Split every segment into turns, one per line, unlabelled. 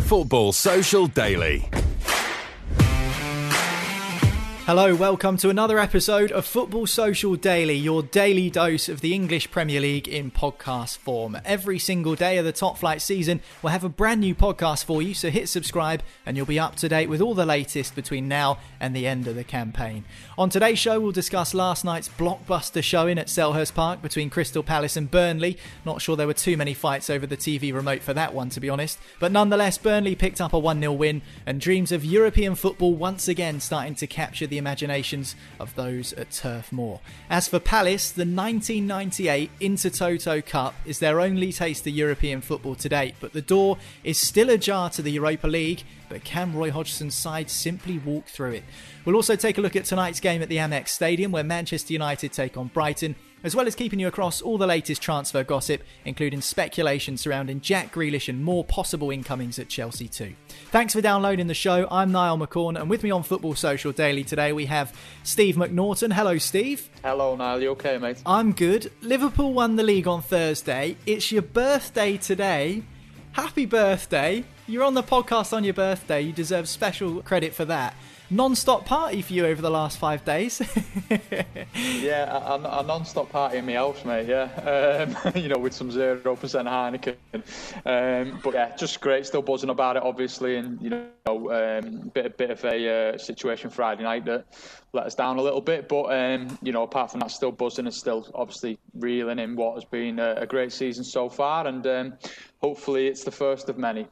Football Social Daily.
Hello, welcome to another episode of Football Social Daily, your daily dose of the English Premier League in podcast form. Every single day of the top flight season, we'll have a brand new podcast for you, so hit subscribe and you'll be up to date with all the latest between now and the end of the campaign. On today's show, we'll discuss last night's blockbuster showing at Selhurst Park between Crystal Palace and Burnley. Not sure there were too many fights over the TV remote for that one, to be honest, but nonetheless, Burnley picked up a 1 0 win and dreams of European football once again starting to capture the imaginations of those at Turf Moor. As for Palace, the 1998 Intertoto Cup is their only taste of European football to date, but the door is still ajar to the Europa League. But can Roy Hodgson's side simply walk through it? We'll also take a look at tonight's game at the Amex Stadium, where Manchester United take on Brighton as well as keeping you across all the latest transfer gossip, including speculation surrounding Jack Grealish and more possible incomings at Chelsea too. Thanks for downloading the show. I'm Niall McCorn, and with me on Football Social Daily today we have Steve McNaughton. Hello, Steve.
Hello, Niall. You okay, mate?
I'm good. Liverpool won the league on Thursday. It's your birthday today. Happy birthday. You're on the podcast on your birthday. You deserve special credit for that non-stop party for you over the last five days.
yeah, a, a, non-stop party in my house, mate. Yeah, um, you know, with some zero percent Heineken. Um, but yeah, just great. Still buzzing about it, obviously, and you know, um, bit bit of a uh, situation Friday night that let us down a little bit. But um, you know, apart from that, still buzzing and still obviously reeling in what has been a, a great season so far, and um, hopefully it's the first of many.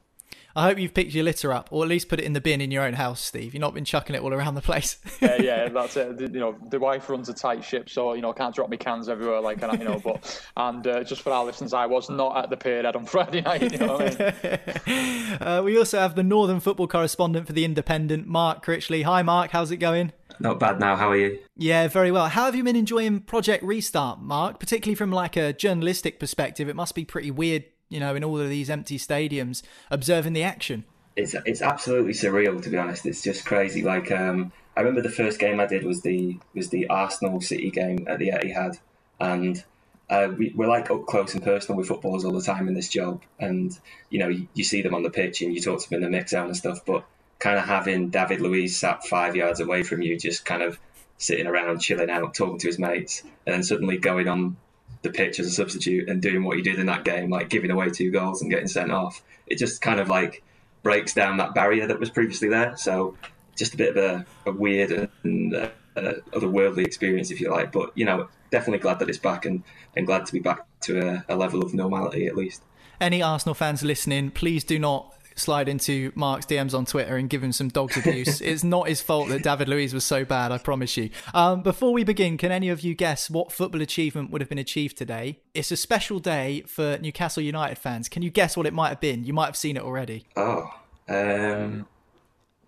I hope you've picked your litter up, or at least put it in the bin in your own house, Steve. You've not been chucking it all around the place.
yeah, yeah, that's it. You know, the wife runs a tight ship, so you know, I can't drop my cans everywhere like that. You know, but and uh, just for our listeners, I was not at the Pierhead on Friday night. You know what I
mean? uh, we also have the Northern football correspondent for the Independent, Mark Critchley. Hi, Mark. How's it going?
Not bad now. How are you?
Yeah, very well. How have you been enjoying Project Restart, Mark? Particularly from like a journalistic perspective, it must be pretty weird, you know, in all of these empty stadiums, observing the action
it's it's absolutely surreal to be honest. It's just crazy. Like um, I remember the first game I did was the was the Arsenal City game at the Etihad, and uh, we, are like up close and personal with footballers all the time in this job, and you know you, you, see them on the pitch and you talk to them in the mix zone and stuff, but kind of having David Luiz sat five yards away from you, just kind of sitting around chilling out, talking to his mates, and then suddenly going on the pitch as a substitute and doing what he did in that game, like giving away two goals and getting sent off. It just kind of like breaks down that barrier that was previously there. So just a bit of a, a weird and uh, uh, otherworldly experience, if you like. But you know, definitely glad that it's back and, and glad to be back to a, a level of normality at least.
Any Arsenal fans listening, please do not slide into Mark's DMs on Twitter and give him some dogs abuse. it's not his fault that David Luiz was so bad, I promise you. Um, before we begin, can any of you guess what football achievement would have been achieved today? It's a special day for Newcastle United fans. Can you guess what it might have been? You might have seen it already.
Oh, um,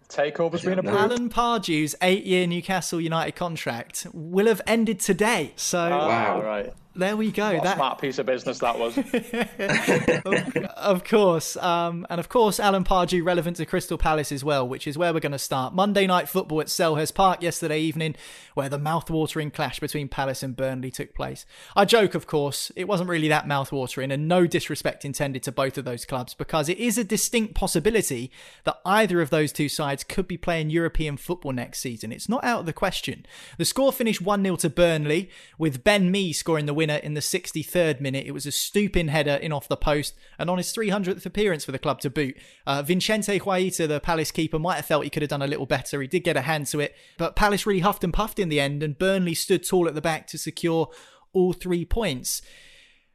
Takeover's been approved.
Alan Pardew's eight-year Newcastle United contract will have ended today. So
oh,
wow, right.
There we go.
What that smart piece of business that was.
of, of, course, um, and of course, Alan Pardew relevant to Crystal Palace as well, which is where we're going to start. Monday night football at Selhurst Park yesterday evening, where the mouth-watering clash between Palace and Burnley took place. I joke, of course, it wasn't really that mouth-watering, and no disrespect intended to both of those clubs, because it is a distinct possibility that either of those two sides could be playing European football next season. It's not out of the question. The score finished one 0 to Burnley, with Ben Mee scoring the winner in the 63rd minute. It was a stooping header in off the post and on his 300th appearance for the club to boot. Uh, Vicente Guaita, the Palace keeper, might have felt he could have done a little better. He did get a hand to it, but Palace really huffed and puffed in the end, and Burnley stood tall at the back to secure all three points.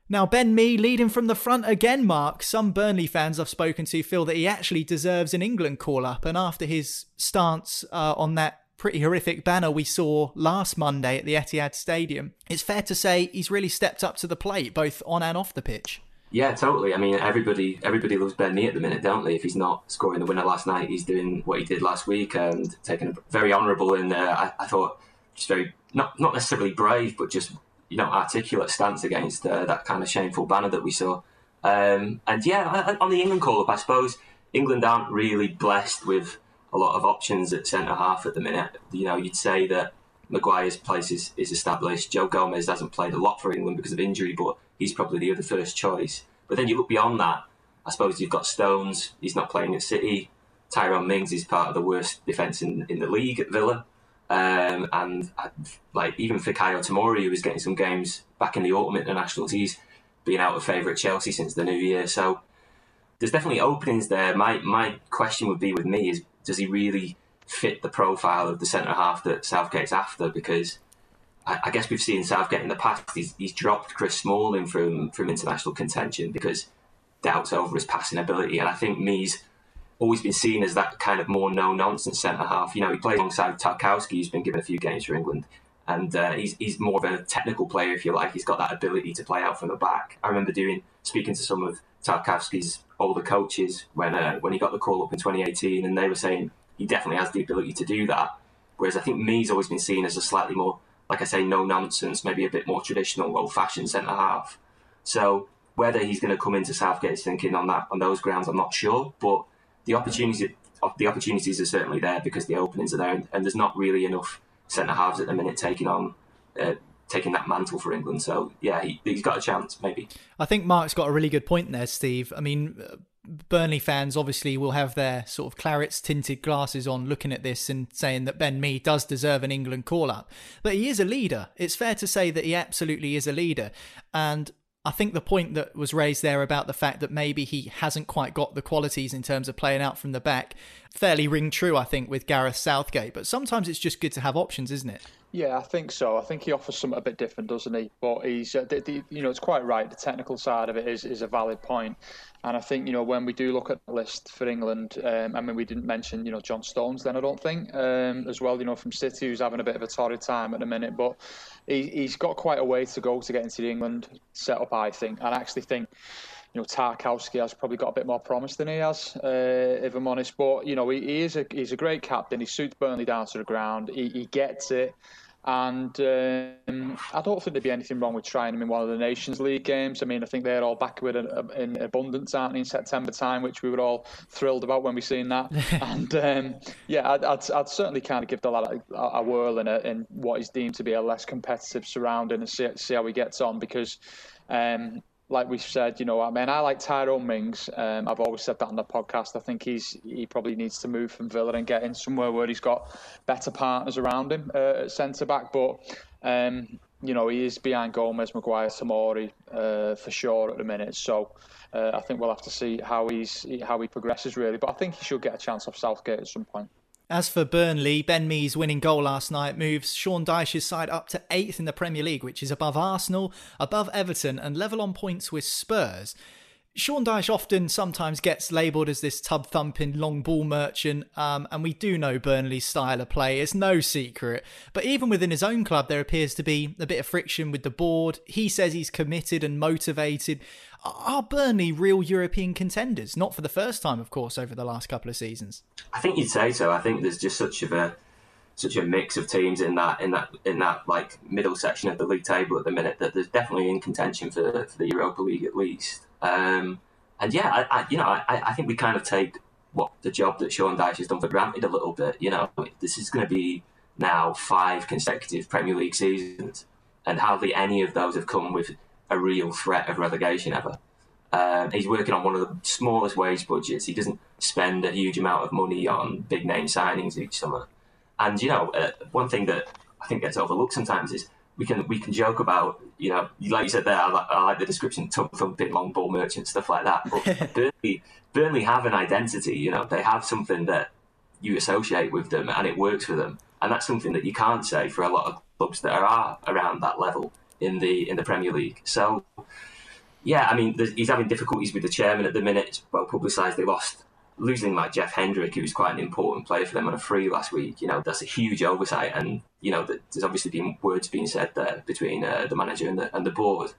Now, Ben Mee leading from the front again, Mark. Some Burnley fans I've spoken to feel that he actually deserves an England call up. And after his stance uh, on that pretty horrific banner we saw last Monday at the Etihad Stadium, it's fair to say he's really stepped up to the plate, both on and off the pitch.
Yeah, totally. I mean, everybody everybody loves Ben Mee at the minute, don't they? If he's not scoring the winner last night, he's doing what he did last week and taking a very honourable and uh, I, I, thought just very not not necessarily brave, but just you know articulate stance against uh, that kind of shameful banner that we saw. Um, and yeah, on the England call up, I suppose England aren't really blessed with a lot of options at centre half at the minute. You know, you'd say that Maguire's place is, is established. Joe Gomez hasn't played a lot for England because of injury, but he's probably the other first choice. But then you look beyond that, I suppose you've got Stones, he's not playing at City. Tyrone Mings is part of the worst defence in, in the league at Villa. Um, and uh, like even Fikayo Tomori, who was getting some games back in the autumn internationals, he's been out of favour at Chelsea since the new year. So there's definitely openings there. My my question would be with me is does he really fit the profile of the centre half that Southgate's after? Because I, I, guess we've seen Southgate in the past. He's, he's dropped Chris Smalling from from international contention because doubts over his passing ability, and I think Mee's always been seen as that kind of more no nonsense centre half. You know, he plays alongside Tarkowski, who's been given a few games for England. And uh, he's, he's more of a technical player, if you like. He's got that ability to play out from the back. I remember doing speaking to some of Tarkowski's older coaches when uh, when he got the call up in 2018, and they were saying he definitely has the ability to do that. Whereas I think Mee's always been seen as a slightly more, like I say, no nonsense, maybe a bit more traditional, old fashioned centre half. So whether he's going to come into Southgate's thinking on that on those grounds, I'm not sure. But the opportunities the opportunities are certainly there because the openings are there, and, and there's not really enough centre halves at the minute taking on uh, taking that mantle for England. So yeah, he, has got a chance maybe.
I think Mark's got a really good point there, Steve. I mean. Uh, Burnley fans obviously will have their sort of clarets tinted glasses on looking at this and saying that Ben Mee does deserve an England call up. But he is a leader. It's fair to say that he absolutely is a leader. And I think the point that was raised there about the fact that maybe he hasn't quite got the qualities in terms of playing out from the back fairly ring true, I think, with Gareth Southgate. But sometimes it's just good to have options, isn't it?
Yeah, I think so. I think he offers something a bit different, doesn't he? But he's, uh, the, the, you know, it's quite right. The technical side of it is, is a valid point. And I think, you know, when we do look at the list for England, um, I mean, we didn't mention, you know, John Stones then, I don't think, um, as well, you know, from City, who's having a bit of a torrid time at the minute. But he, has got quite a way to go to get into the England setup, I think. And I actually think, you know, Tarkowski has probably got a bit more promise than he has, uh, if I'm honest. But, you know, he, he, is a, he's a great captain. He suits Burnley down to the ground. He, he gets it. And um, I don't think there'd be anything wrong with trying him in one of the Nations League games. I mean, I think they're all back with in, in abundance, aren't they, in September time, which we were all thrilled about when we seen that. and um, yeah, I'd, I'd, I'd, certainly kind of give the lad a, a whirl in, a, in what is deemed to be a less competitive surrounding and see, see how he gets on because. Um, like we said, you know, I mean, I like Tyrone Mings. Um, I've always said that on the podcast. I think he's he probably needs to move from Villa and get in somewhere where he's got better partners around him uh, at centre back. But um, you know, he is behind Gomez, Maguire, Tomori uh, for sure at the minute. So uh, I think we'll have to see how he's how he progresses really. But I think he should get a chance off Southgate at some point.
As for Burnley, Ben Mee's winning goal last night moves Sean Dyche's side up to eighth in the Premier League, which is above Arsenal, above Everton, and level on points with Spurs. Sean Dyche often sometimes gets labelled as this tub thumping long ball merchant, um, and we do know Burnley's style of play. It's no secret. But even within his own club, there appears to be a bit of friction with the board. He says he's committed and motivated. Are Burnley real European contenders? Not for the first time, of course, over the last couple of seasons.
I think you'd say so. I think there's just such of a such a mix of teams in that in that in that like middle section of the league table at the minute that there's definitely in contention for for the Europa League at least. Um, and yeah, I, I, you know I, I think we kind of take what the job that Sean Dyche has done for granted a little bit. You know, this is going to be now five consecutive Premier League seasons, and hardly any of those have come with a real threat of relegation ever. Um, he's working on one of the smallest wage budgets. He doesn't spend a huge amount of money on big name signings each summer. And you know, uh, one thing that I think gets overlooked sometimes is we can we can joke about you know, like you said there, I like, I like the description, tongue thumping, long ball merchant, stuff like that. But Burnley, Burnley have an identity. You know, they have something that you associate with them, and it works for them. And that's something that you can't say for a lot of clubs that are around that level in the in the Premier League. So yeah, I mean, he's having difficulties with the chairman at the minute. It's well publicised. They lost losing like Jeff Hendrick, who was quite an important player for them on a free last week. You know, that's a huge oversight, and you know, there's obviously been words being said there between uh, the manager and the and the board.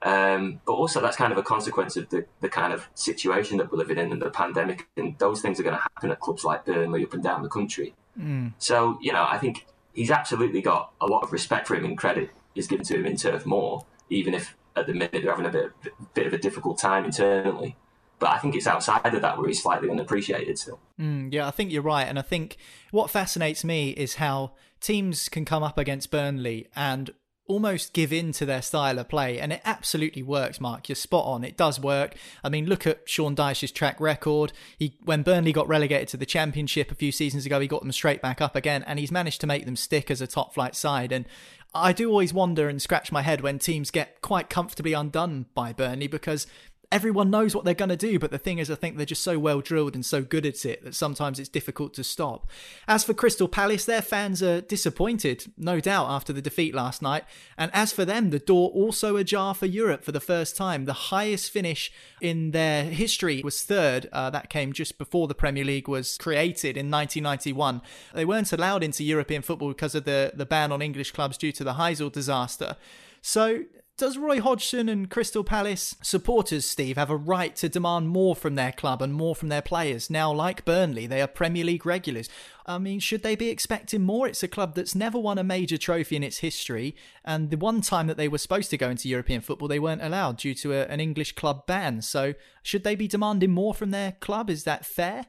Um, but also, that's kind of a consequence of the, the kind of situation that we're living in and the pandemic, and those things are going to happen at clubs like Burnley up and down the country. Mm. So, you know, I think he's absolutely got a lot of respect for him and credit is given to him in Turf Moor, even if at the minute they're having a bit, bit of a difficult time internally. But I think it's outside of that where he's slightly unappreciated still.
Mm, yeah, I think you're right. And I think what fascinates me is how teams can come up against Burnley and almost give in to their style of play. And it absolutely works, Mark. You're spot on. It does work. I mean, look at Sean Dyche's track record. He when Burnley got relegated to the championship a few seasons ago, he got them straight back up again, and he's managed to make them stick as a top flight side. And I do always wonder and scratch my head when teams get quite comfortably undone by Burnley because everyone knows what they're going to do, but the thing is, I think they're just so well drilled and so good at it that sometimes it's difficult to stop. As for Crystal Palace, their fans are disappointed, no doubt, after the defeat last night. And as for them, the door also ajar for Europe for the first time. The highest finish in their history was third. Uh, that came just before the Premier League was created in 1991. They weren't allowed into European football because of the, the ban on English clubs due to the Heysel disaster. So does Roy Hodgson and Crystal Palace supporters, Steve, have a right to demand more from their club and more from their players? Now, like Burnley, they are Premier League regulars. I mean, should they be expecting more? It's a club that's never won a major trophy in its history, and the one time that they were supposed to go into European football, they weren't allowed due to a, an English club ban. So, should they be demanding more from their club? Is that fair?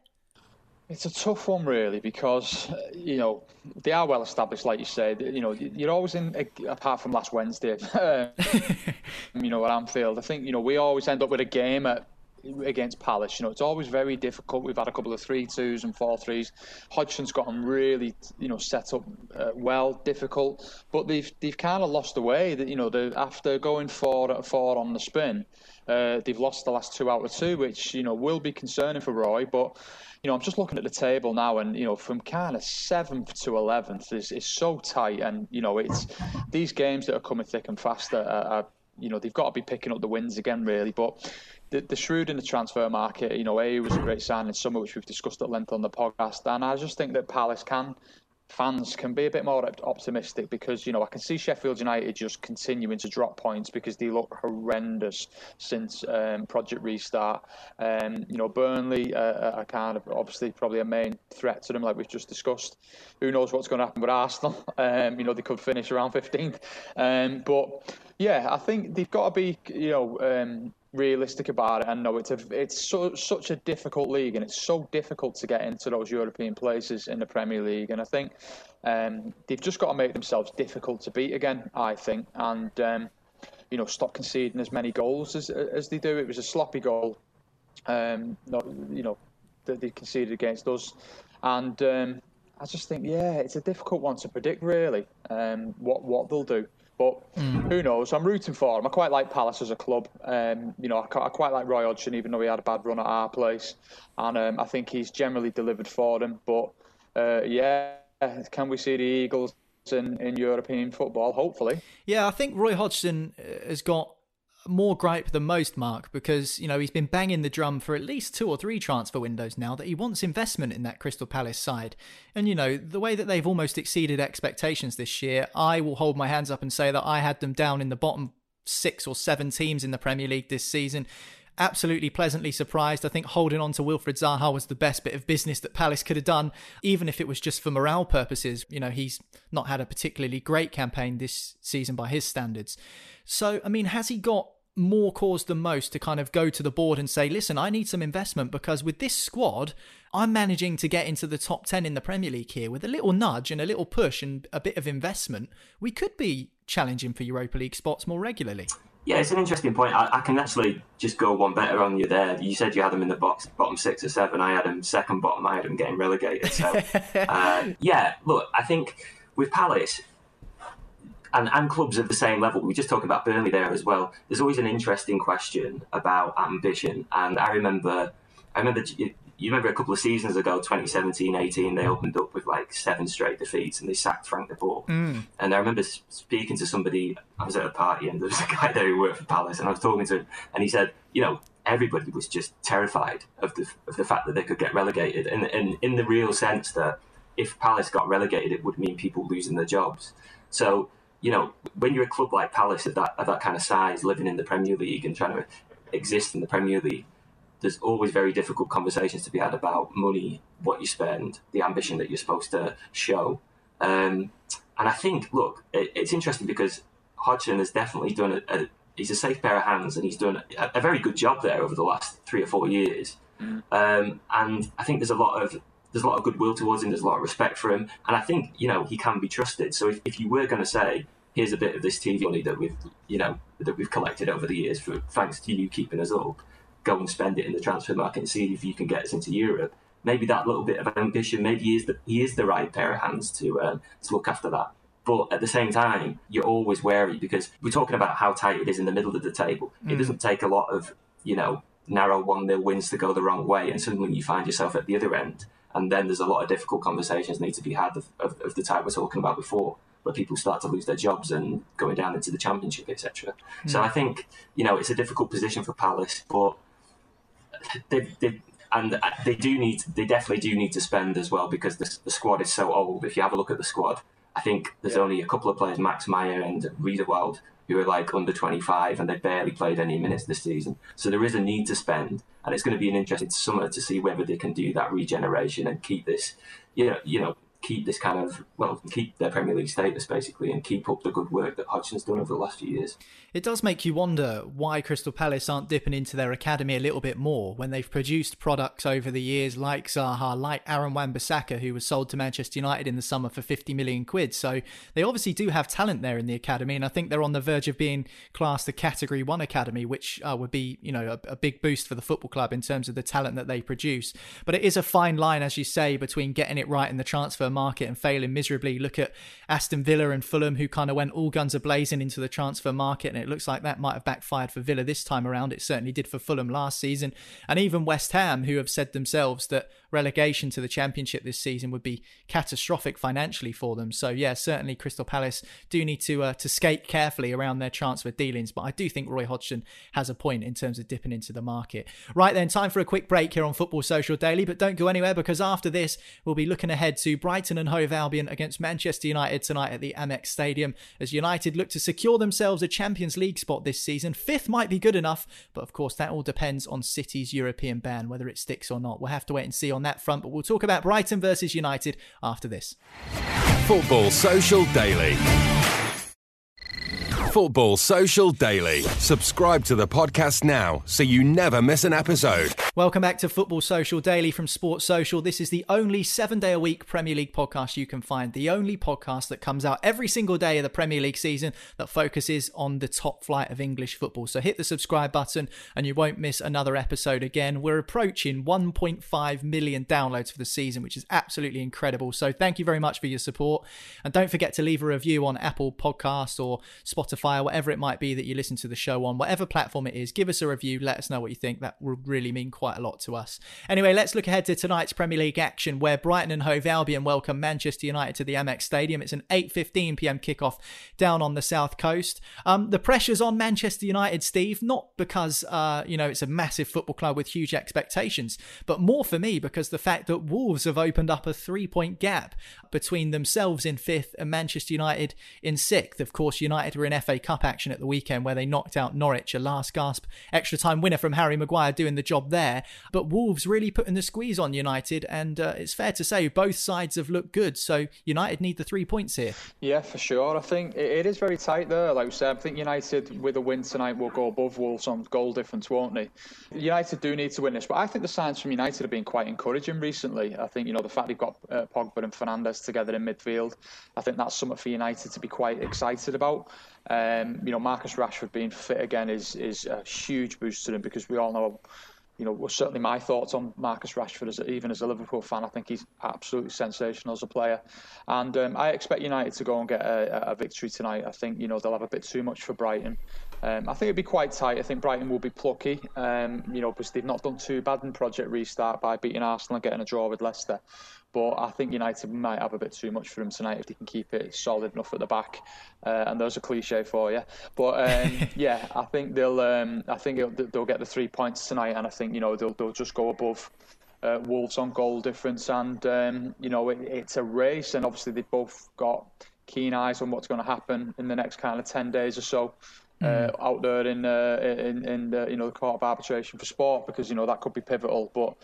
It's a tough one, really, because uh, you know they are well established, like you said. You know, you're always in, apart from last Wednesday, you know, at Anfield. I think you know we always end up with a game at against Palace. You know, it's always very difficult. We've had a couple of three twos and four threes. Hodgson's got them really, you know, set up uh, well, difficult, but they've they've kind of lost the way. That you know, after going four four on the spin, uh, they've lost the last two out of two, which you know will be concerning for Roy, but you know, I'm just looking at the table now, and you know, from kind of seventh to eleventh is is so tight, and you know, it's these games that are coming thick and fast are, are you know, they've got to be picking up the wins again, really. But the, the shrewd in the transfer market, you know, A was a great signing in summer, which we've discussed at length on the podcast, and I just think that Palace can fans can be a bit more optimistic because you know I can see Sheffield United just continuing to drop points because they look horrendous since um, Project Restart. Um, you know Burnley uh, are kind of obviously probably a main threat to them, like we've just discussed. Who knows what's going to happen with Arsenal? Um, you know they could finish around 15th, um, but yeah, I think they've got to be you know um, realistic about it and know it's a, it's so, such a difficult league and it's so difficult to get into those European places in the Premier League. And I think um, they've just got to make themselves difficult to beat again. I think and um, you know stop conceding as many goals as as they do. It was a sloppy goal, um, not, you know, that they conceded against us, and um, I just think yeah, it's a difficult one to predict really. Um, what what they'll do. But mm. who knows? I'm rooting for him. I quite like Palace as a club. Um, you know, I, I, quite like Roy Hodgson, even though he had a bad run at our place, and um, I think he's generally delivered for them. But uh, yeah, can we see the Eagles in, in European football? Hopefully.
Yeah, I think Roy Hodgson uh, has got more gripe than most, Mark, because you know he's been banging the drum for at least two or three transfer windows now that he wants investment in that Crystal Palace side. And you know the way that they've almost exceeded expectations this year, I will hold my hands up and say that I had them down in the bottom six or seven teams in the Premier League this season. Absolutely pleasantly surprised. I think holding on to Wilfried Zaha was the best bit of business that Palace could have done, even if it was just for morale purposes. You know, he's not had a particularly great campaign this season by his standards. So, I mean, has he got more cause than most to kind of go to the board and say, listen, I need some investment because with this squad, I'm managing to get into the top 10 in the Premier League here with a little nudge and a little push and a bit of investment. We could be challenging for Europa League spots more regularly.
Yeah, it's an interesting point. I, I, can actually just go one better on you there. You said you had them in the box, bottom six or seven. I had them second bottom. I had them getting relegated. So, uh, yeah, look, I think with Palace, and, and clubs of the same level. We just talked about Burnley there as well. There's always an interesting question about ambition, and I remember, I remember you remember a couple of seasons ago, 2017 18, they opened up with like seven straight defeats and they sacked Frank de Boer. Mm. And I remember speaking to somebody, I was at a party and there was a guy there who worked for Palace, and I was talking to him, and he said, you know, everybody was just terrified of the, of the fact that they could get relegated. And, and in the real sense that if Palace got relegated, it would mean people losing their jobs. So you know, when you're a club like Palace of that of that kind of size, living in the Premier League and trying to exist in the Premier League, there's always very difficult conversations to be had about money, what you spend, the ambition that you're supposed to show. Um, and I think, look, it, it's interesting because Hodgson has definitely done a, a, he's a safe pair of hands, and he's done a, a, very good job there over the last three or four years. Mm. Um, and I think there's a lot of there's a lot of goodwill towards him. There's a lot of respect for him, and I think you know he can be trusted. So if, if you were going to say, here's a bit of this TV money that we've you know that we've collected over the years for thanks to you keeping us up, go and spend it in the transfer market and see if you can get us into Europe. Maybe that little bit of ambition, maybe he is the he is the right pair of hands to um, to look after that. But at the same time, you're always wary because we're talking about how tight it is in the middle of the table. Mm. It doesn't take a lot of you know narrow one nil wins to go the wrong way, and suddenly you find yourself at the other end and then there's a lot of difficult conversations need to be had of, of, of the type we're talking about before where people start to lose their jobs and going down into the championship, etc. Mm. So I think you know it's a difficult position for Palace, but they, they and uh, they do need they definitely do need to spend as well because the, the squad is so old. If you have a look at the squad, I think there's yeah. only a couple of players, Max Meyer and Riedewald, who are like under 25 and they barely played any minutes this season. So there is a need to spend, and it's going to be an interesting summer to see whether they can do that regeneration and keep this, you know, you know, keep this kind of well keep their Premier League status basically and keep up the good work that Hodgson's done over the last few years.
It does make you wonder why Crystal Palace aren't dipping into their academy a little bit more when they've produced products over the years like Zaha, like Aaron Wan-Bissaka, who was sold to Manchester United in the summer for 50 million quid. So they obviously do have talent there in the academy, and I think they're on the verge of being classed a Category One academy, which uh, would be you know a, a big boost for the football club in terms of the talent that they produce. But it is a fine line, as you say, between getting it right in the transfer market and failing miserably. Look at Aston Villa and Fulham, who kind of went all guns a blazing into the transfer market, and it looks like that might have backfired for Villa this time around. It certainly did for Fulham last season, and even West Ham, who have said themselves that relegation to the Championship this season would be catastrophic financially for them. So yeah, certainly Crystal Palace do need to uh, to skate carefully around their transfer dealings, but I do think Roy Hodgson has a point in terms of dipping into the market. Right then, time for a quick break here on Football Social Daily, but don't go anywhere because after this we'll be looking ahead to Brighton and Hove Hove Albion against Manchester United tonight at the Amex Stadium as United look to secure themselves a Champions League spot this season. Fifth might be good enough, but of course that all depends on City's European ban, whether it sticks or not. We'll have to wait and see on that front, but we'll talk about Brighton versus United after this.
Football Social Daily. Football Social Daily. Subscribe to the podcast now so you never miss an episode.
Welcome back to Football Social Daily from Sports Social. This is the only seven day a week Premier League podcast you can find. The only podcast that comes out every single day of the Premier League season that focuses on the top flight of English football. So hit the subscribe button and you won't miss another episode again. We're approaching 1.5 million downloads for the season, which is absolutely incredible. So thank you very much for your support. And don't forget to leave a review on Apple Podcasts or Spotify Spotify, whatever it might be that you listen to the show on, whatever platform it is, give us a review. Let us know what you think. That would really mean quite a lot to us. Anyway, let's look ahead to tonight's Premier League action where Brighton and Hove Albion welcome Manchester United to the Amex Stadium. It's an 8:15 p.m. kickoff down on the south coast. Um, the pressure's on Manchester United, Steve, not because uh, you know it's a massive football club with huge expectations, but more for me because the fact that Wolves have opened up a three-point gap between themselves in fifth and Manchester United in sixth. Of course, United were in FA FA Cup action at the weekend where they knocked out Norwich, a last gasp extra time winner from Harry Maguire doing the job there. But Wolves really putting the squeeze on United, and uh, it's fair to say both sides have looked good. So United need the three points here.
Yeah, for sure. I think it is very tight there. Like we said, I think United with a win tonight will go above Wolves on goal difference, won't they? United do need to win this, but I think the signs from United have been quite encouraging recently. I think you know the fact they've got uh, Pogba and Fernandes together in midfield. I think that's something for United to be quite excited about. Um, you know, Marcus Rashford being fit again is is a huge boost to them because we all know you know, certainly my thoughts on Marcus Rashford, as even as a Liverpool fan, I think he's absolutely sensational as a player, and um, I expect United to go and get a, a, victory tonight. I think you know they'll have a bit too much for Brighton. Um, I think it'll be quite tight. I think Brighton will be plucky, um, you know, because they've not done too bad in Project Restart by beating Arsenal and getting a draw with Leicester. But I think United might have a bit too much for them tonight if they can keep it solid enough at the back. Uh, and those are cliche for you, but um, yeah, I think they'll um, I think they'll get the three points tonight, and I think you know they'll they'll just go above. Uh, Wolves on goal difference, and um, you know it, it's a race, and obviously they've both got keen eyes on what's going to happen in the next kind of ten days or so. Uh, hmm. out there in uh, in, in the, you know the court of arbitration for sport because you know that could be pivotal. But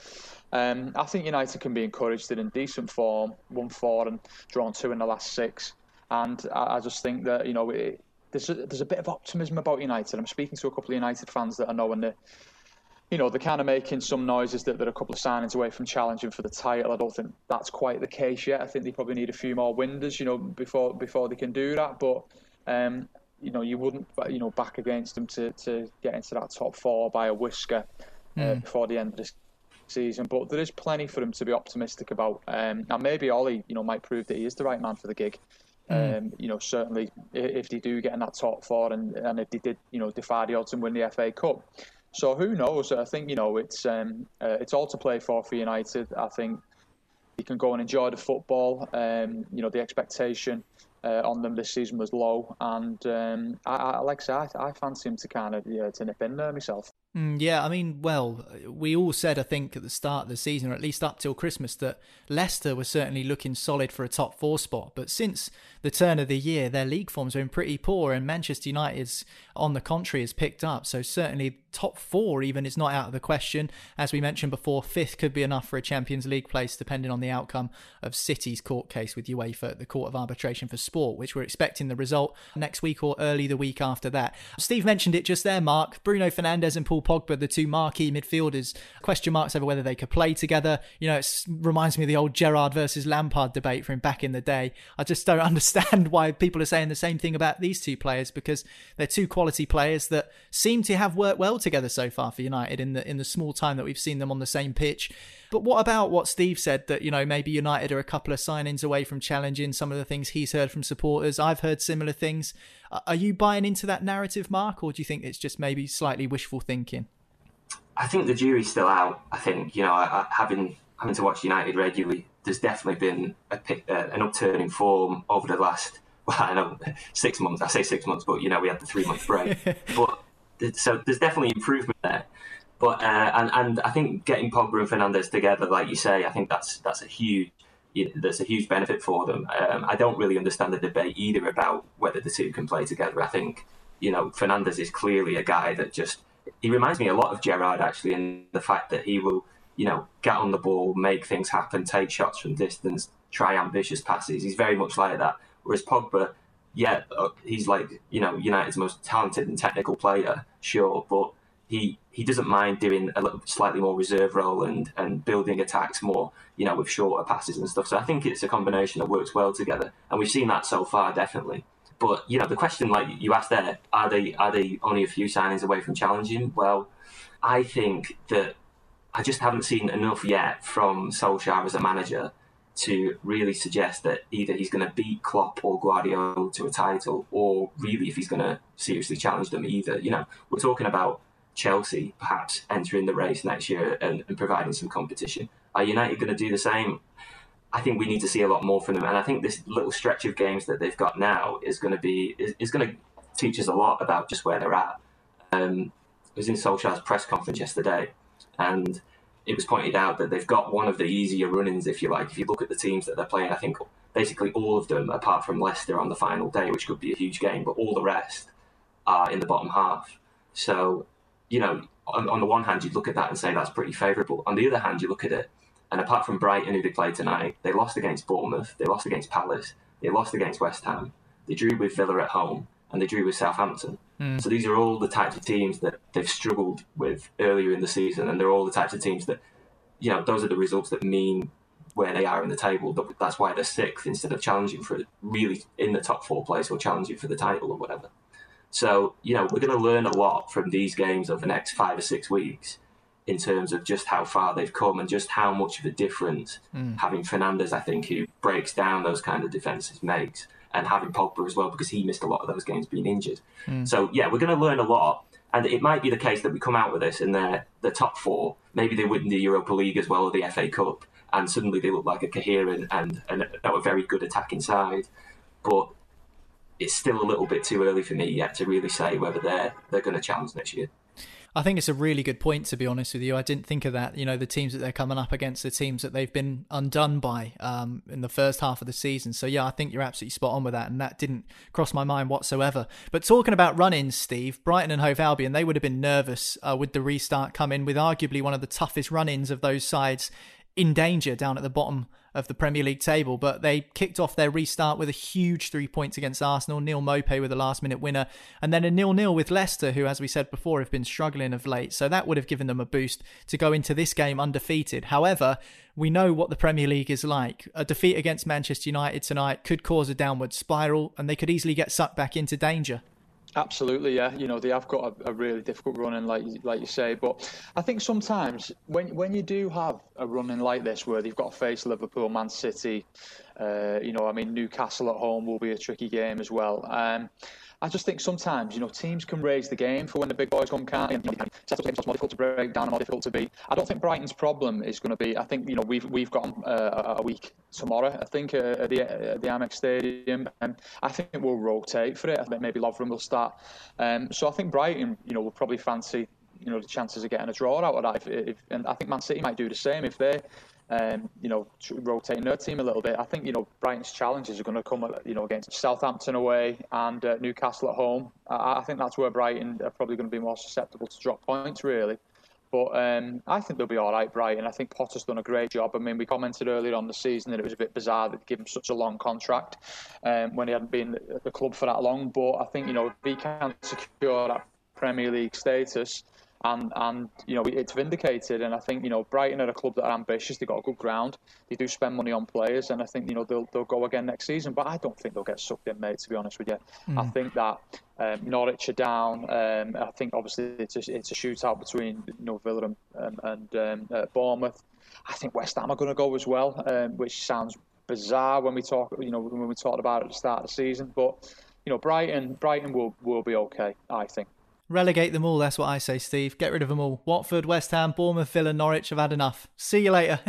um, I think United can be encouraged. They're in decent form, won four and drawn two in the last six, and I, I just think that you know it, there's a, there's a bit of optimism about United. I'm speaking to a couple of United fans that I know and they you know, they're kind of making some noises that they're a couple of signings away from challenging for the title. I don't think that's quite the case yet. I think they probably need a few more winders, you know, before before they can do that. But um, you know, you wouldn't, you know, back against them to, to get into that top four by a whisker uh, mm. before the end of the season. But there is plenty for him to be optimistic about. Um, and maybe Ole, you know, might prove that he is the right man for the gig. Mm. Um, you know, certainly if they do get in that top four and, and if they did, you know, defy the odds and win the FA Cup. So who knows? I think you know it's um, uh, it's all to play for for United. I think you can go and enjoy the football. Um, you know, the expectation uh, on them this season was low, and um, I, I, like I said, I, I fancy him to kind of yeah, to nip in there myself.
Mm, yeah, I mean, well, we all said, I think, at the start of the season, or at least up till Christmas, that Leicester was certainly looking solid for a top four spot. But since the turn of the year, their league forms have been pretty poor, and Manchester United's, on the contrary, has picked up. So certainly top four even is not out of the question. As we mentioned before, fifth could be enough for a Champions League place, depending on the outcome of City's court case with UEFA at the Court of Arbitration for Sport, which we're expecting the result next week or early the week after that. Steve mentioned it just there, Mark. Bruno Fernandes and Paul Pogba, the two marquee midfielders, question marks over whether they could play together. You know, it reminds me of the old Gerrard versus Lampard debate from back in the day. I just don't understand why people are saying the same thing about these two players because they're two quality players that seem to have worked well together so far for United in the in the small time that we've seen them on the same pitch. But what about what Steve said that, you know, maybe United are a couple of signings away from challenging some of the things he's heard from supporters? I've heard similar things. Are you buying into that narrative, Mark, or do you think it's just maybe slightly wishful thinking?
I think the jury's still out. I think, you know, I, I, having having to watch United regularly, there's definitely been a, uh, an upturn in form over the last, well, I know six months. I say six months, but, you know, we had the three month break. but so there's definitely improvement there. But uh, and and I think getting Pogba and Fernandes together, like you say, I think that's that's a huge that's a huge benefit for them. Um, I don't really understand the debate either about whether the two can play together. I think you know Fernandes is clearly a guy that just he reminds me a lot of Gerrard actually in the fact that he will you know get on the ball, make things happen, take shots from distance, try ambitious passes. He's very much like that. Whereas Pogba, yeah, uh, he's like you know United's most talented and technical player, sure, but he he doesn't mind doing a little slightly more reserve role and and building attacks more, you know, with shorter passes and stuff. So I think it's a combination that works well together, and we've seen that so far, definitely. But you know, the question like you asked there, are they are they only a few signings away from challenging? Well, I think that I just haven't seen enough yet from Solskjaer as a manager to really suggest that either he's going to beat Klopp or Guardiola to a title, or really if he's going to seriously challenge them either. You know, we're talking about Chelsea perhaps entering the race next year and, and providing some competition. Are United going to do the same? I think we need to see a lot more from them, and I think this little stretch of games that they've got now is going to be is, is going to teach us a lot about just where they're at. Um, I was in Solskjaer's press conference yesterday, and it was pointed out that they've got one of the easier run-ins, if you like. If you look at the teams that they're playing, I think basically all of them, apart from Leicester on the final day, which could be a huge game, but all the rest are in the bottom half. So, you know, on, on the one hand, you'd look at that and say that's pretty favourable. On the other hand, you look at it, and apart from Brighton, who they played tonight, they lost against Bournemouth, they lost against Palace, they lost against West Ham, they drew with Villa at home, and they drew with Southampton. Mm. So these are all the types of teams that they've struggled with earlier in the season, and they're all the types of teams that, you know, those are the results that mean where they are in the table. That's why they're sixth instead of challenging for really in the top four place or challenging for the title or whatever. So, you know, we're going to learn a lot from these games over the next five or six weeks in terms of just how far they've come and just how much of a difference mm. having Fernandes, I think, who breaks down those kind of defences makes, and having Pogba as well because he missed a lot of those games being injured. Mm. So yeah, we're going to learn a lot, and it might be the case that we come out with this and they're the top four. Maybe they win the Europa League as well or the FA Cup, and suddenly they look like a coherent and, and a very good attacking side. But it's still a little bit too early for me yet to really say whether they're they're going to challenge next year.
I think it's a really good point, to be honest with you. I didn't think of that. You know, the teams that they're coming up against, the teams that they've been undone by um, in the first half of the season. So, yeah, I think you're absolutely spot on with that. And that didn't cross my mind whatsoever. But talking about run ins, Steve, Brighton and Hove Albion, they would have been nervous uh, with the restart coming with arguably one of the toughest run ins of those sides in danger down at the bottom of the Premier League table, but they kicked off their restart with a huge three points against Arsenal. Neal Maupay with a last minute winner, and then a nil nil with Leicester, who, as we said before, have been struggling of late. So that would have given them a boost to go into this game undefeated. However, we know what the Premier League is like. A defeat against Manchester United tonight could cause a downward spiral, and they could easily get sucked back into danger.
Absolutely, yeah. You know they have got a, a, really difficult running, like like you say. But I think sometimes when when you do have a running like this, where they've got to face Liverpool, Man City, uh, you know, I mean Newcastle at home will be a tricky game as well. Um, I just think sometimes, you know, teams can raise the game for when the big boys come, can't and, set up games more difficult to break down and more difficult to beat. I don't think Brighton's problem is going to be. I think you know we've we've got uh, a week tomorrow. I think uh, at the uh, the Amex Stadium, and I think we'll rotate for it. I think maybe Lovren will start. Um, so I think Brighton, you know, will probably fancy you know the chances of getting a draw out of that. If, if, and I think Man City might do the same if they um, you know, rotating their team a little bit. I think, you know, Brighton's challenges are going to come, you know, against Southampton away and uh, Newcastle at home. I, I, think that's where Brighton are probably going to be more susceptible to drop points, really. But um, I think they'll be all right, Brighton. I think Potter's done a great job. I mean, we commented earlier on the season that it was a bit bizarre that they give him such a long contract um, when he hadn't been at the club for that long. But I think, you know, if he can secure that Premier League status, and and you know it's vindicated. And I think you know Brighton are a club that are ambitious. They've got a good ground. They do spend money on players, and I think you know they'll they'll go again next season. But I don't think they'll get sucked in, mate. To be honest with you, mm. I think that um, Norwich are down. Um, I think obviously it's a, it's a shootout between you know Villa and, um, and um, uh, Bournemouth. I think West Ham are going to go as well, um, which sounds bizarre when we talk you know when we talked about it at the start of the season, but. You know, Brighton, Brighton will will be okay. I think.
Relegate them all, that's what I say, Steve. Get rid of them all. Watford, West Ham, Bournemouth, Villa, Norwich have had enough. See you later.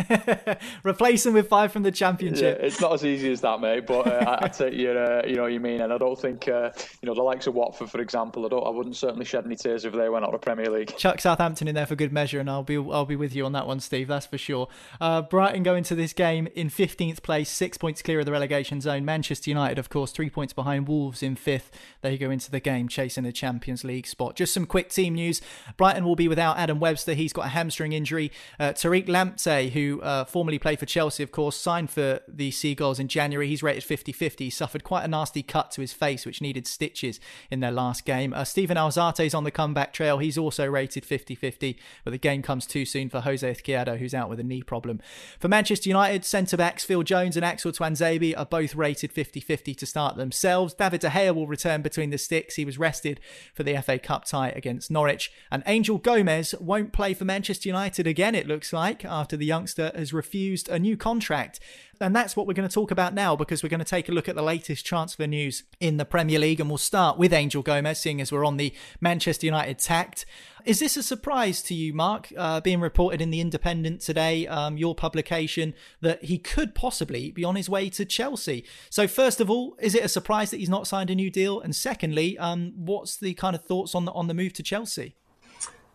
Replace them with five from the Championship.
Yeah, it's not as easy as that, mate, but uh, I, I take your, uh, you know what you mean. And I don't think, uh, you know, the likes of Watford, for example, I, don't, I wouldn't certainly shed any tears if they went out of the Premier League.
Chuck Southampton in there for good measure, and I'll be I'll be with you on that one, Steve, that's for sure. Uh, Brighton go into this game in 15th place, six points clear of the relegation zone. Manchester United, of course, three points behind Wolves in fifth. They go into the game chasing a Champions League spot. Just some quick team news. Brighton will be without Adam Webster. He's got a hamstring injury. Uh, Tariq Lamptey, who uh, formerly played for Chelsea, of course, signed for the Seagulls in January. He's rated 50 50. He suffered quite a nasty cut to his face, which needed stitches in their last game. Uh, Steven Alzate's on the comeback trail. He's also rated 50 50, but the game comes too soon for Jose Izquierdo, who's out with a knee problem. For Manchester United, centre backs Phil Jones and Axel Tuanzebe are both rated 50 50 to start themselves. David De Gea will return between the sticks. He was rested for the FA Cup tie against Norwich. And Angel Gomes won't play for Manchester United again, it looks like, after the youngster has refused a new contract. And that's what we're going to talk about now because we're going to take a look at the latest transfer news in the Premier League. And we'll start with Angel Gomes, seeing as we're on the Manchester United tact. Is this a surprise to you, Mark, uh, being reported in The Independent today, um, your publication, that he could possibly be on his way to Chelsea? So, first of all, is it a surprise that he's not signed a new deal? And secondly, um, what's the kind of thoughts on the, on the move to Chelsea?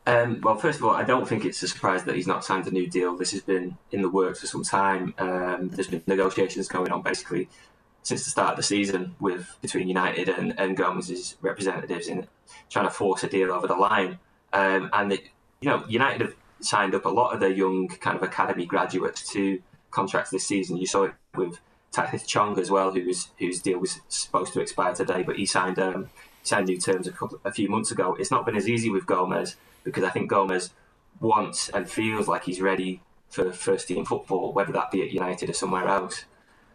Um, well, first of all, I don't think it's a surprise that he's not signed a new deal. This has been in the works for some time. Um, there's been negotiations going on basically since the start of the season with between United and, and Gomes's representatives in trying to force a deal over the line. Um, and it, you know, United have signed up a lot of their young kind of academy graduates to contracts this season. You saw it with Tahith Chong as well, whose whose deal was supposed to expire today, but he signed um, signed new terms a, couple, a few months ago. It's not been as easy with Gomes because I think Gomes wants and feels like he's ready for first team football, whether that be at United or somewhere else.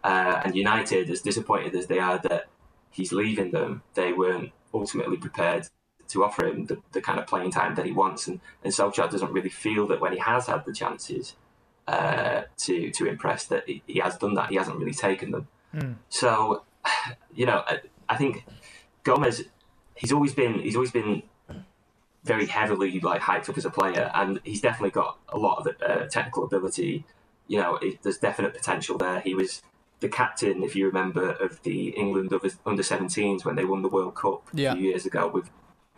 Uh, and United, as disappointed as they are that he's leaving them, they weren't ultimately prepared to offer him the, the kind of playing time that he wants. And, and Solskjaer doesn't really feel that when he has had the chances uh, to to impress, that he, he, has done that. He hasn't really taken them. Mm. So, you know, I, I think Gomes, he's always been he's always been very heavily like hyped up as a player, and he's definitely got a lot of uh, technical ability. You know, it, there's definite potential there. He was the captain, if you remember, of the England under 17s when they won the World Cup yeah. a few years ago with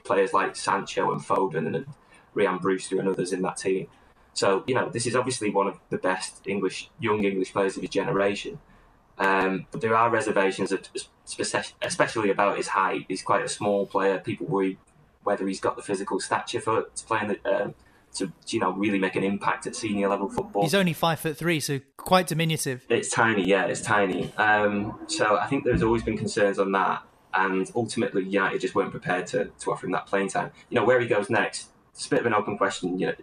players like Sancho and Foden and Ryan Brewster and others in that team. So, you know, this is obviously one of the best English, young English players of his generation. Um, but there are reservations, especially about his height. He's quite a small player. People worry whether he's got the physical stature for to play in the, um, to you know really make an impact at senior level football.
He's only five foot three, so quite diminutive.
It's tiny, yeah, it's tiny. Um, so I think there's always been concerns on that, and ultimately United just weren't prepared to, to offer him that playing time. You know where he goes next. It's a bit of an open question. You know,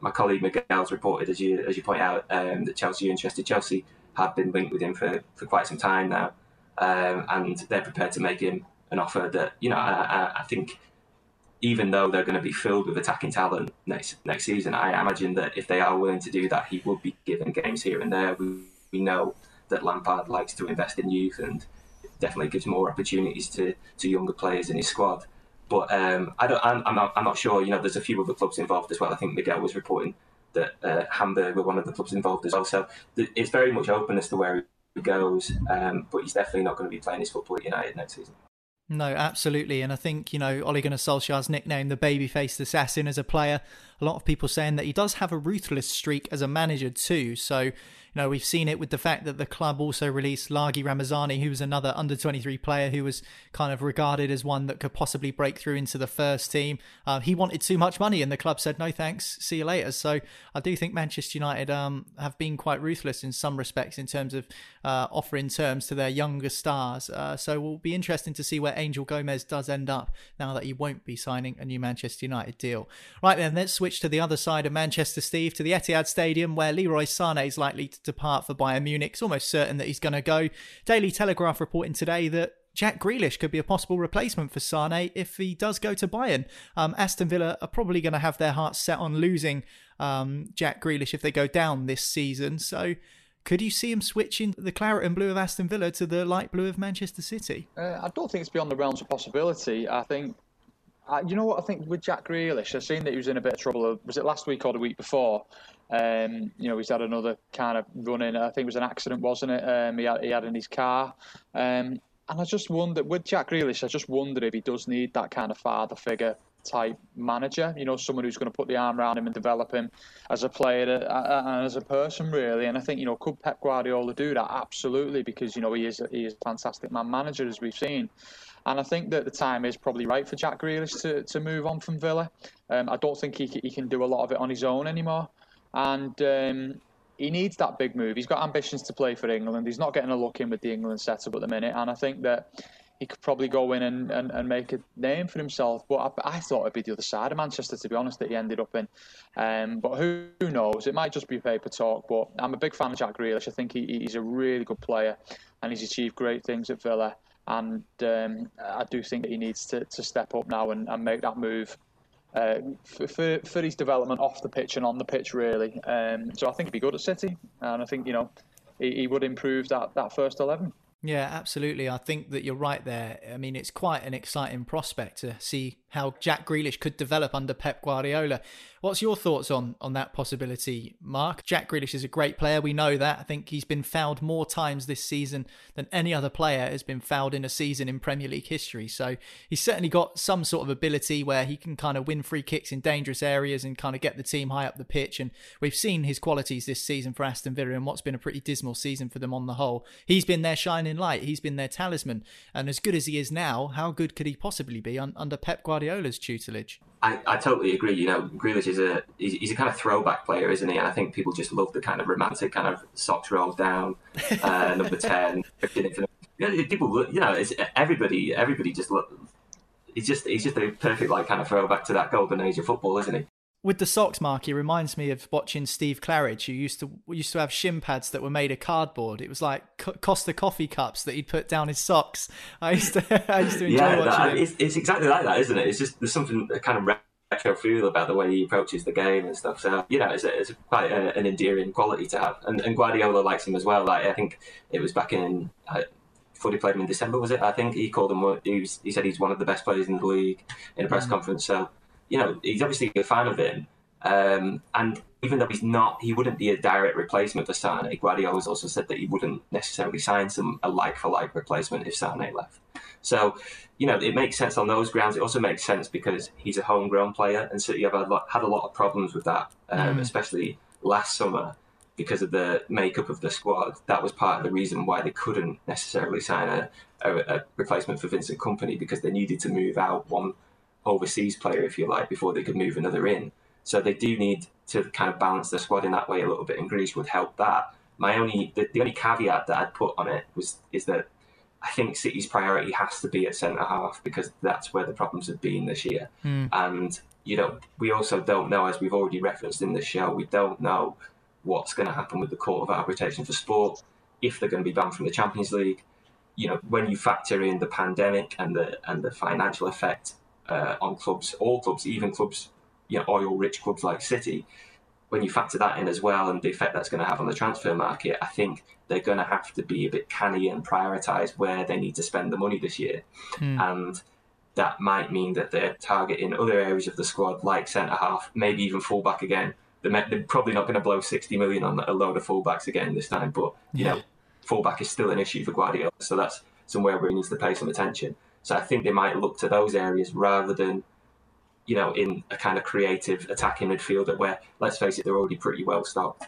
my colleague Miguel's reported, as you as you point out, um, that Chelsea are interested. Chelsea have been linked with him for, for quite some time now, um, and they're prepared to make him an offer that you know I, I, I think even though they're going to be filled with attacking talent next next season, I imagine that if they are willing to do that, he would be given games here and there. We, we know that Lampard likes to invest in youth and definitely gives more opportunities to, to younger players in his squad. But um, I don't, I'm, I'm, not, I'm not sure. You know, there's a few other clubs involved as well. I think Miguel was reporting that uh, Hamburg were one of the clubs involved as well. So th- it's very much open as to where he goes. Um, but he's definitely not going to be playing his football at United next season.
No, absolutely. And I think, you know, Ole Gunnar Solskjaer's nickname, the baby-faced assassin as a player, a lot of people saying that he does have a ruthless streak as a manager too. So you know, we've seen it with the fact that the club also released Largie Ramazani, who was another under 23 player who was kind of regarded as one that could possibly break through into the first team. Uh, he wanted too much money, and the club said, no thanks, see you later. So I do think Manchester United um, have been quite ruthless in some respects in terms of uh, offering terms to their younger stars. Uh, so it will be interesting to see where Angel Gomes does end up now that he won't be signing a new Manchester United deal. Right then, let's switch to the other side of Manchester, Steve, to the Etihad Stadium, where Leroy Sané is likely to depart for Bayern Munich. It's almost certain that he's going to go. Daily Telegraph reporting today that Jack Grealish could be a possible replacement for Sane if he does go to Bayern. Um, Aston Villa are probably going to have their hearts set on losing um, Jack Grealish if they go down this season. So, could you see him switching the claret and blue of Aston Villa to the light blue of Manchester City?
Uh, I don't think it's beyond the realms of possibility. I think uh, you know what I think with Jack Grealish, I've seen that he was in a bit of trouble. Was it last week or the week before? Um, you know, he's had another kind of run in. I think it was an accident, wasn't it? Um, he, had, he had in his car. Um, and I just wonder, with Jack Grealish, I just wonder if he does need that kind of father figure type manager, you know, someone who's going to put the arm around him and develop him as a player uh, uh, and as a person, really. And I think, you know, could Pep Guardiola do that? Absolutely, because, you know, he is a, he is a fantastic man manager, as we've seen. And I think that the time is probably right for Jack Grealish to, to move on from Villa. Um, I don't think he, he can do a lot of it on his own anymore. And um, he needs that big move. He's got ambitions to play for England. He's not getting a look in with the England setup at the minute. And I think that he could probably go in and, and, and make a name for himself. But I, I, thought it'd be the other side of Manchester, to be honest, that he ended up in. Um, but who, who, knows? It might just be paper talk. But I'm a big fan of Jack Grealish. I think he, he's a really good player and he's achieved great things at Villa. And um, I do think that he needs to, to step up now and, and make that move uh, for, for, for, his development off the pitch and on the pitch, really. Um, so I think he'd be good at City. And I think, you know, he, he would improve that, that first 11.
Yeah, absolutely. I think that you're right there. I mean, it's quite an exciting prospect to see how Jack Grealish could develop under Pep Guardiola. What's your thoughts on on that possibility, Mark? Jack Grealish is a great player. We know that. I think he's been fouled more times this season than any other player has been fouled in a season in Premier League history. So he's certainly got some sort of ability where he can kind of win free kicks in dangerous areas and kind of get the team high up the pitch. And we've seen his qualities this season for Aston Villa and what's been a pretty dismal season for them on the whole. He's been their shining shining light. He's been their talisman, and as good as he is now, how good could he possibly be un- under Pep Guardiola's tutelage?
I, I totally agree. You know, Grealish is a he's, he's, a kind of throwback player, isn't he? And I think people just love the kind of romantic kind of socks rolled down, uh, number ten. people, you know, it's everybody. Everybody just look. He's just he's just a perfect like kind of throwback to that golden age of football, isn't he?
With the socks, Mark, he reminds me of watching Steve Claridge, who used to used to have shin pads that were made of cardboard. It was like Costa coffee cups that he'd put down his socks. I used to, I used to enjoy
yeah,
watching
that,
it.
It's, it's, exactly like that, isn't it? It's just there's something kind of retro feel about the way he approaches the game and stuff. So you know, it's, a, it's quite a, an endearing quality to have. And, and, Guardiola likes him as well. Like I think it was back in. Uh, Footy played him in December, was it? I think he called him. He, was, he said he's one of the best players in the league in a press mm. conference. So, you know, he's obviously a fan of him. Um, and even though he's not, he wouldn't be a direct replacement for Sane. Guardiola's also said that he wouldn't necessarily sign some a like for like replacement if Sane left. So, you know, it makes sense on those grounds. It also makes sense because he's a homegrown player, and City have had a lot, had a lot of problems with that, um, mm. especially last summer because of the makeup of the squad. That was part of the reason why they couldn't necessarily sign a, a, a replacement for Vincent Kompany because they needed to move out one overseas player, if you like, before they could move another in. So they do need to kind of balance the squad in that way a little bit, and Greece would help that. My only the, the only caveat that I'd put on it was is that I think City's priority has to be at centre half because that's where the problems have been this year. Mm. And you know, we also don't know, as we've already referenced in the show, we don't know what's going to happen with the Court of Arbitration for Sport if they're going to be banned from the Champions League. You know, when you factor in the pandemic and the and the financial effect uh, on clubs, all clubs, even clubs you know, oil-rich clubs like City, when you factor that in as well and the effect that's going to have on the transfer market, I think they're going to have to be a bit canny and prioritise where they need to spend the money this year. Mm. And that might mean that they're targeting other areas of the squad, like centre half, maybe even fullback again. They're, probably not going to blow 60 million on a load of fullbacks again this time, but you yeah. know, fullback is still an issue for Guardiola, so that's somewhere where he needs to pay some attention. So I think they might look to those areas rather than you know, in a kind of creative attacking midfielder where, let's face it, they're already pretty well stocked.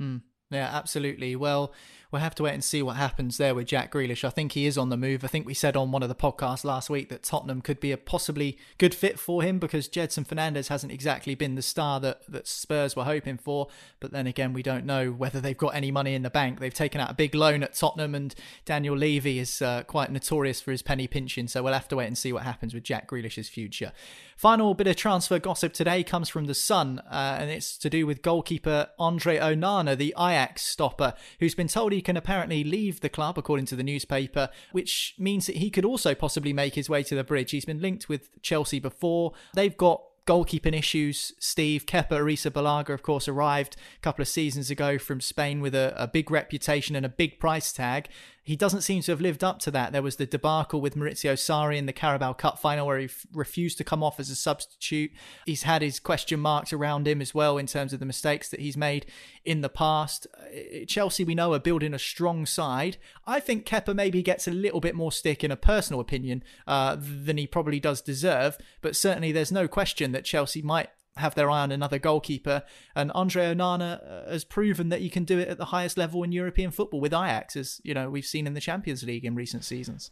Mm, yeah, absolutely. Well, we'll have to wait and see what happens there with Jack Grealish. I think he is on the move. I think we said on one of the podcasts last week that Tottenham could be a possibly good fit for him because Gedson Fernandes hasn't exactly been the star that, that Spurs were hoping for. But then again, we don't know whether they've got any money in the bank. They've taken out a big loan at Tottenham, and Daniel Levy is uh, quite notorious for his penny pinching. So we'll have to wait and see what happens with Jack Grealish's future. Final bit of transfer gossip today comes from The Sun, uh, and it's to do with goalkeeper Andre Onana, the Ajax stopper, who's been told he can apparently leave the club, according to the newspaper, which means that he could also possibly make his way to the bridge. He's been linked with Chelsea before. They've got goalkeeping issues. Steve Kepa Arrizabalaga, of course, arrived a couple of seasons ago from Spain with a, a, big reputation and a big price tag he doesn't seem to have lived up to that. There was the debacle with Maurizio Sarri in the Carabao Cup final where he f- refused to come off as a substitute. He's had his question marks around him as well in terms of the mistakes that he's made in the past. Uh, Chelsea, we know, are building a strong side. I think Kepa maybe gets a little bit more stick, in a personal opinion, uh, than he probably does deserve. But certainly, there's no question that Chelsea might have their eye on another goalkeeper. And Andre Onana uh, has proven that you can do it at the highest level in European football with Ajax, as you know we've seen in the Champions League in recent seasons.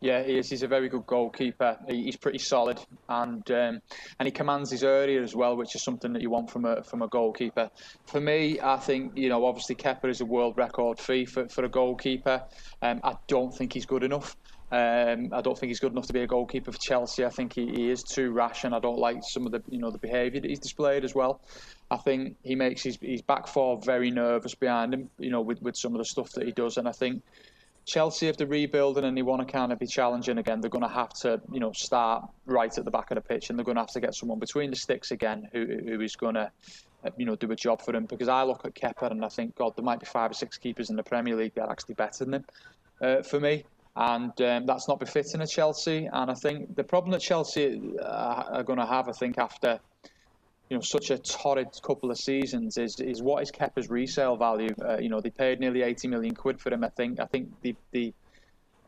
Yeah, he is. He's a very good goalkeeper. He's pretty solid, and um, and he commands his area as well, which is something that you want from a from a goalkeeper. For me, I think you know obviously Kepa is a world record fee for, for a goalkeeper. Um, I don't think he's good enough. Um, I don't think he's good enough to be a goalkeeper for Chelsea. I think he, he is too rash, and I don't like some of the you know the behaviour that he's displayed as well. I think he makes his, his back four very nervous behind him, you know, with, with some of the stuff that he does. And I think Chelsea, if they're rebuilding and they want to kind of be challenging again, they're going to have to, you know, start right at the back of the pitch, and they're going to have to get someone between the sticks again who who is going to, you know, do a job for him. Because I look at Kepa and I think, God, there might be five or six keepers in the Premier League that are actually better than him. Uh, for me, and um, that's not befitting a Chelsea. And I think the problem that Chelsea uh, are going to have, I think, after you know such a torrid couple of seasons, is is what is Kepa's resale value? Uh, you know, they paid nearly 80 million quid for him. I think. I think the the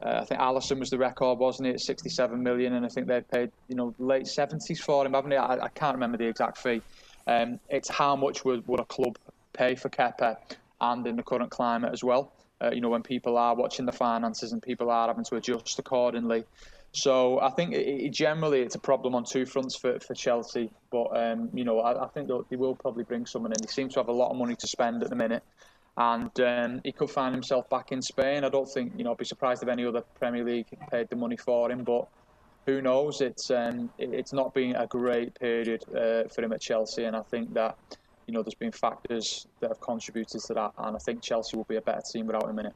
uh, I think Alisson was the record, wasn't it? 67 million, and I think they paid you know late 70s for him, haven't they? I, I can't remember the exact fee. Um, it's how much would, would a club pay for Kepa, and in the current climate as well. Uh, you know, when people are watching the finances and people are having to adjust accordingly. So I think it, generally it's a problem on two fronts for, for Chelsea. But um, you know, I, I think they will probably bring someone in. He seems to have a lot of money to spend at the minute, and um, he could find himself back in Spain. I don't think you know. I'd be surprised if any other Premier League paid the money for him, but who knows? It's um, it's not been a great period uh, for him at Chelsea, and I think that you know there's been factors that have contributed to that, and I think Chelsea will be a better team without him in it.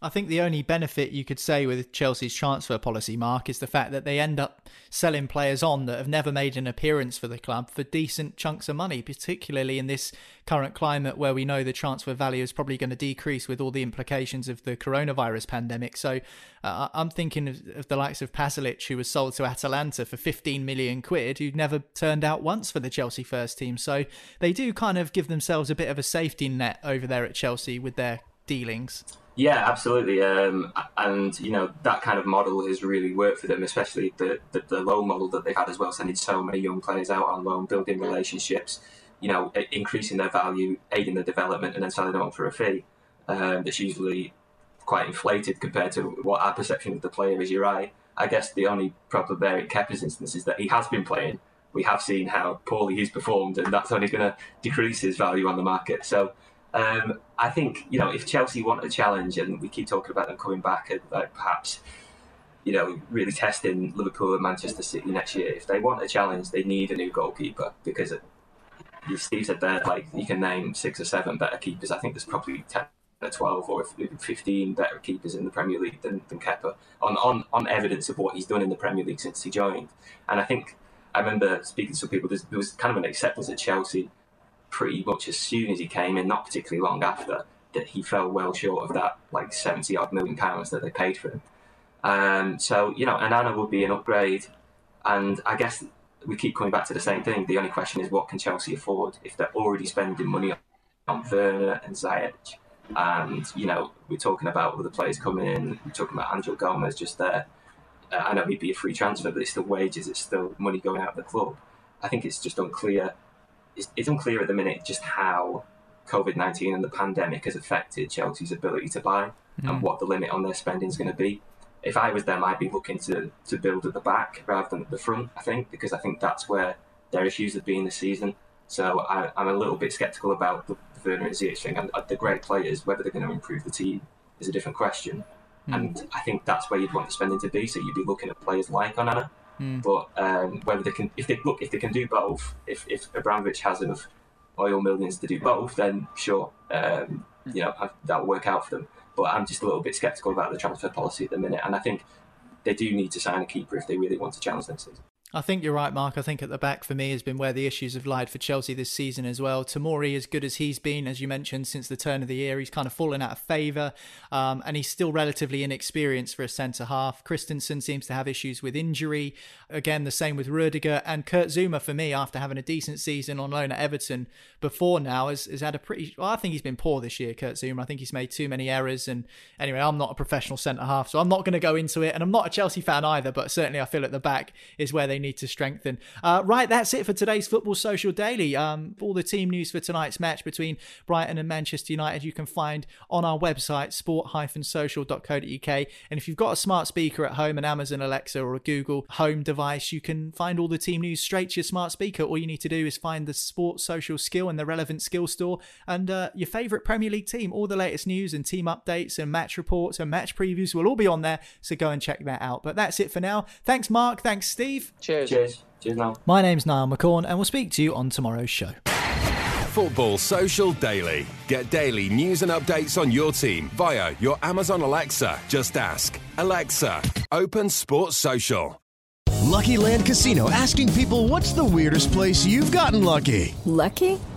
I think the only benefit you could say with Chelsea's transfer policy, Mark, is the fact that they end up selling players on that have never made an appearance for the club for decent chunks of money, particularly in this current climate where we know the transfer value is probably going to decrease with all the implications of the coronavirus pandemic. So uh, I'm thinking of, of, the likes of Pasalic, who was sold to Atalanta for 15 million quid, who never turned out once for the Chelsea first team. So they do kind of give themselves a bit of a safety net over there at Chelsea with their dealings.
Yeah, absolutely. Um, and you know that kind of model has really worked for them, especially the, the, the loan model that they've had as well, sending so many young players out on loan, building relationships, you know, increasing their value, aiding their development, and then selling them on for a fee. Um, that's usually quite inflated compared to what our perception of the player is. You're right. I guess the only problem there in Kepa's instance is that he has been playing. We have seen how poorly he's performed, and that's only going to decrease his value on the market. So um, I think you know if Chelsea want a challenge, and we keep talking about them coming back and like, perhaps you know really testing Liverpool and Manchester City next year. If they want a challenge, they need a new goalkeeper because Steve said there like you can name six or seven better keepers. I think there's probably ten or twelve or fifteen better keepers in the Premier League than, than Kepa on, on on evidence of what he's done in the Premier League since he joined. And I think I remember speaking to some people. There was kind of an acceptance at Chelsea pretty much as soon as he came in, not particularly long after, that he fell well short of that like 70 odd million pounds that they paid for him. Um, so, you know, Onana would be an upgrade. And I guess we keep coming back to the same thing. The only question is what can Chelsea afford if they're already spending money on Werner and Ziyech? And, you know, we're talking about other players coming in. We're talking about Angel Gomes just there. Uh, I know he'd be a free transfer, but it's still wages, it's still money going out of the club. I think it's just unclear it's, it's unclear at the minute just how COVID 19 and the pandemic has affected Chelsea's ability to buy mm. and what the limit on their spending is going to be. If I was them, I'd be looking to, to build at the back rather than at the front, I think, because I think that's where their issues have been this season. So I, am a little bit sceptical about the, the Werner and Ziyech thing. And the great players, whether they're going to improve the team is a different question. Mm. And I think that's where you'd want the spending to be. So you'd be looking at players like Onana, Mm. But um, whether they can, if they look, if they can do both, if if Abramovich has enough oil millions to do both, then sure, um, hmm. you know that'll work out for them. But I'm just a little bit sceptical about the transfer policy at the minute, and I think they do need to sign a keeper if they really want to challenge season.
I think you're right, Mark. I think at the back for me has been where the issues have lied for Chelsea this season as well. Tomori, as good as he's been, as you mentioned, since the turn of the year, he's kind of fallen out of favour, um, and he's still relatively inexperienced for a centre half. Christensen seems to have issues with injury. Again, the same with Rudiger and Kurt Zouma. For me, after having a decent season on loan at Everton before now, has, has had a pretty. Well, I think he's been poor this year, Kurt Zouma. I think he's made too many errors. And anyway, I'm not a professional centre half, so I'm not going to go into it, and I'm not a Chelsea fan either. But certainly, I feel at the back is where they need to strengthen. Uh, right, that's it for today's Football Social Daily. Um, all the team news for tonight's match between Brighton and Manchester United you can find on our website, sport-social.co.uk. And if you've got a smart speaker at home, an Amazon Alexa or a Google Home device, you can find all the team news straight to your smart speaker. All you need to do is find the Sport Social skill in the relevant skill store and uh, your favourite Premier League team. All the latest news and team updates and match reports and match previews will all be on there. So go and check that out. But that's it for now. Thanks, Mark. Thanks, Steve.
Cheers.
Cheers. Cheers, now.
My name's Niall McCorn, and we'll speak to you on tomorrow's show.
Football Social Daily. Get daily news and updates on your team via your Amazon Alexa. Just ask Alexa, open Sports Social.
Lucky Land Casino asking people what's the weirdest place you've gotten lucky?
Lucky?